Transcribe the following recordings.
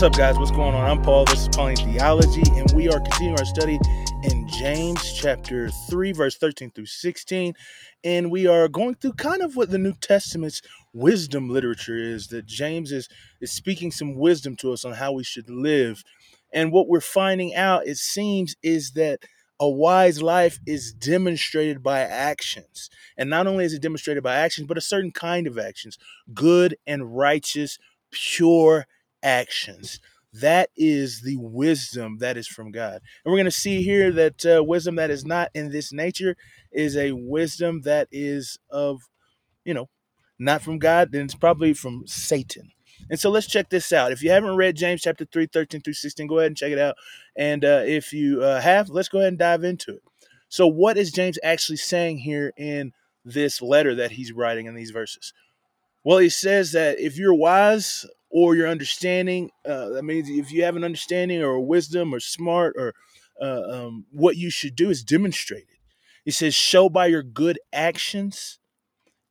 What's up, guys? What's going on? I'm Paul. This is Pauline Theology, and we are continuing our study in James chapter 3, verse 13 through 16. And we are going through kind of what the New Testament's wisdom literature is, that James is, is speaking some wisdom to us on how we should live. And what we're finding out, it seems, is that a wise life is demonstrated by actions. And not only is it demonstrated by actions, but a certain kind of actions good and righteous, pure actions. That is the wisdom that is from God. And we're going to see here that uh, wisdom that is not in this nature is a wisdom that is of, you know, not from God, then it's probably from Satan. And so let's check this out. If you haven't read James chapter 3, 13 through 16, go ahead and check it out. And uh, if you uh, have, let's go ahead and dive into it. So, what is James actually saying here in this letter that he's writing in these verses? Well, he says that if you're wise, or your understanding. Uh, that means if you have an understanding or wisdom or smart or uh, um, what you should do is demonstrated. He says, show by your good actions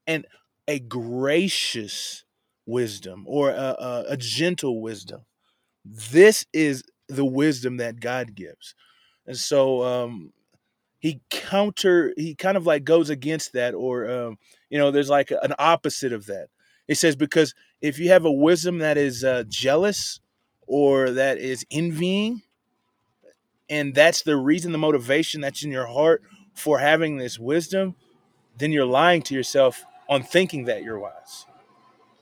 and a gracious wisdom or a, a, a gentle wisdom. This is the wisdom that God gives. And so um, he counter, he kind of like goes against that, or, um, you know, there's like an opposite of that. He says, because if you have a wisdom that is uh, jealous or that is envying, and that's the reason, the motivation that's in your heart for having this wisdom, then you're lying to yourself on thinking that you're wise.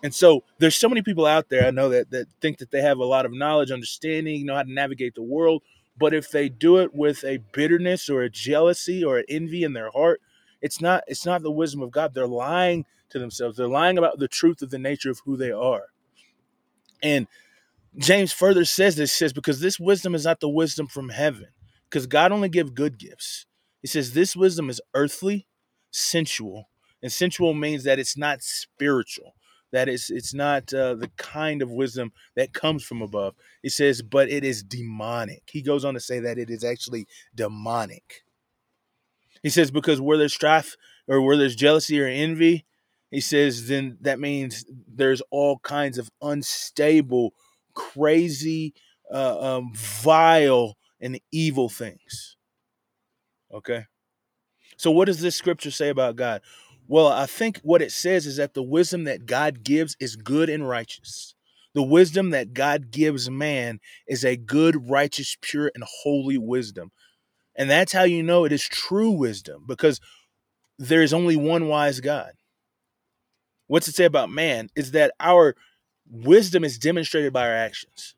And so there's so many people out there I know that that think that they have a lot of knowledge, understanding, know how to navigate the world, but if they do it with a bitterness or a jealousy or an envy in their heart, it's not it's not the wisdom of God. They're lying to themselves. They're lying about the truth of the nature of who they are. And James further says this says because this wisdom is not the wisdom from heaven, because God only gives good gifts. He says this wisdom is earthly, sensual, and sensual means that it's not spiritual. That is, it's not uh, the kind of wisdom that comes from above. He says, but it is demonic. He goes on to say that it is actually demonic. He says, because where there's strife or where there's jealousy or envy, he says, then that means there's all kinds of unstable, crazy, uh, um, vile, and evil things. Okay. So, what does this scripture say about God? Well, I think what it says is that the wisdom that God gives is good and righteous. The wisdom that God gives man is a good, righteous, pure, and holy wisdom. And that's how you know it is true wisdom because there is only one wise God what's it say about man is that our wisdom is demonstrated by our actions.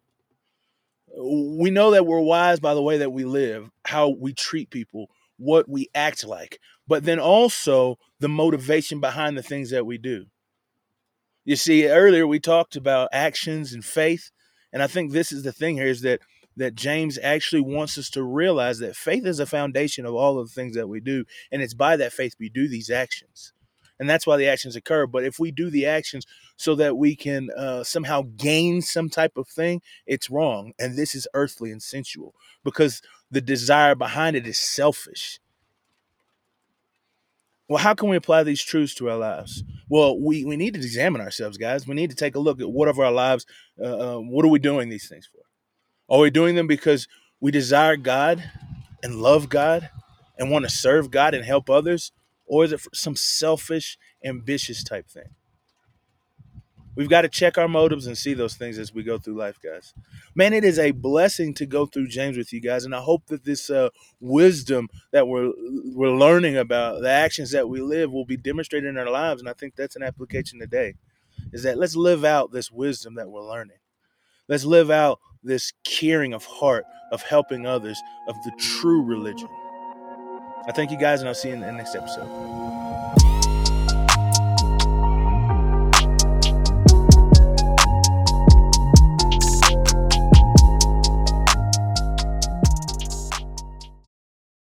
We know that we're wise by the way that we live, how we treat people, what we act like, but then also the motivation behind the things that we do. You see, earlier we talked about actions and faith, and I think this is the thing here is that that James actually wants us to realize that faith is a foundation of all of the things that we do, and it's by that faith we do these actions and that's why the actions occur. But if we do the actions so that we can uh, somehow gain some type of thing, it's wrong. And this is earthly and sensual because the desire behind it is selfish. Well, how can we apply these truths to our lives? Well, we, we need to examine ourselves, guys. We need to take a look at what of our lives, uh, uh, what are we doing these things for? Are we doing them because we desire God and love God and want to serve God and help others? Or is it some selfish, ambitious type thing? We've got to check our motives and see those things as we go through life, guys. Man, it is a blessing to go through James with you guys, and I hope that this uh, wisdom that we're we're learning about the actions that we live will be demonstrated in our lives, and I think that's an application today. Is that let's live out this wisdom that we're learning. Let's live out this caring of heart of helping others of the true religion. I thank you guys, and I'll see you in the next episode.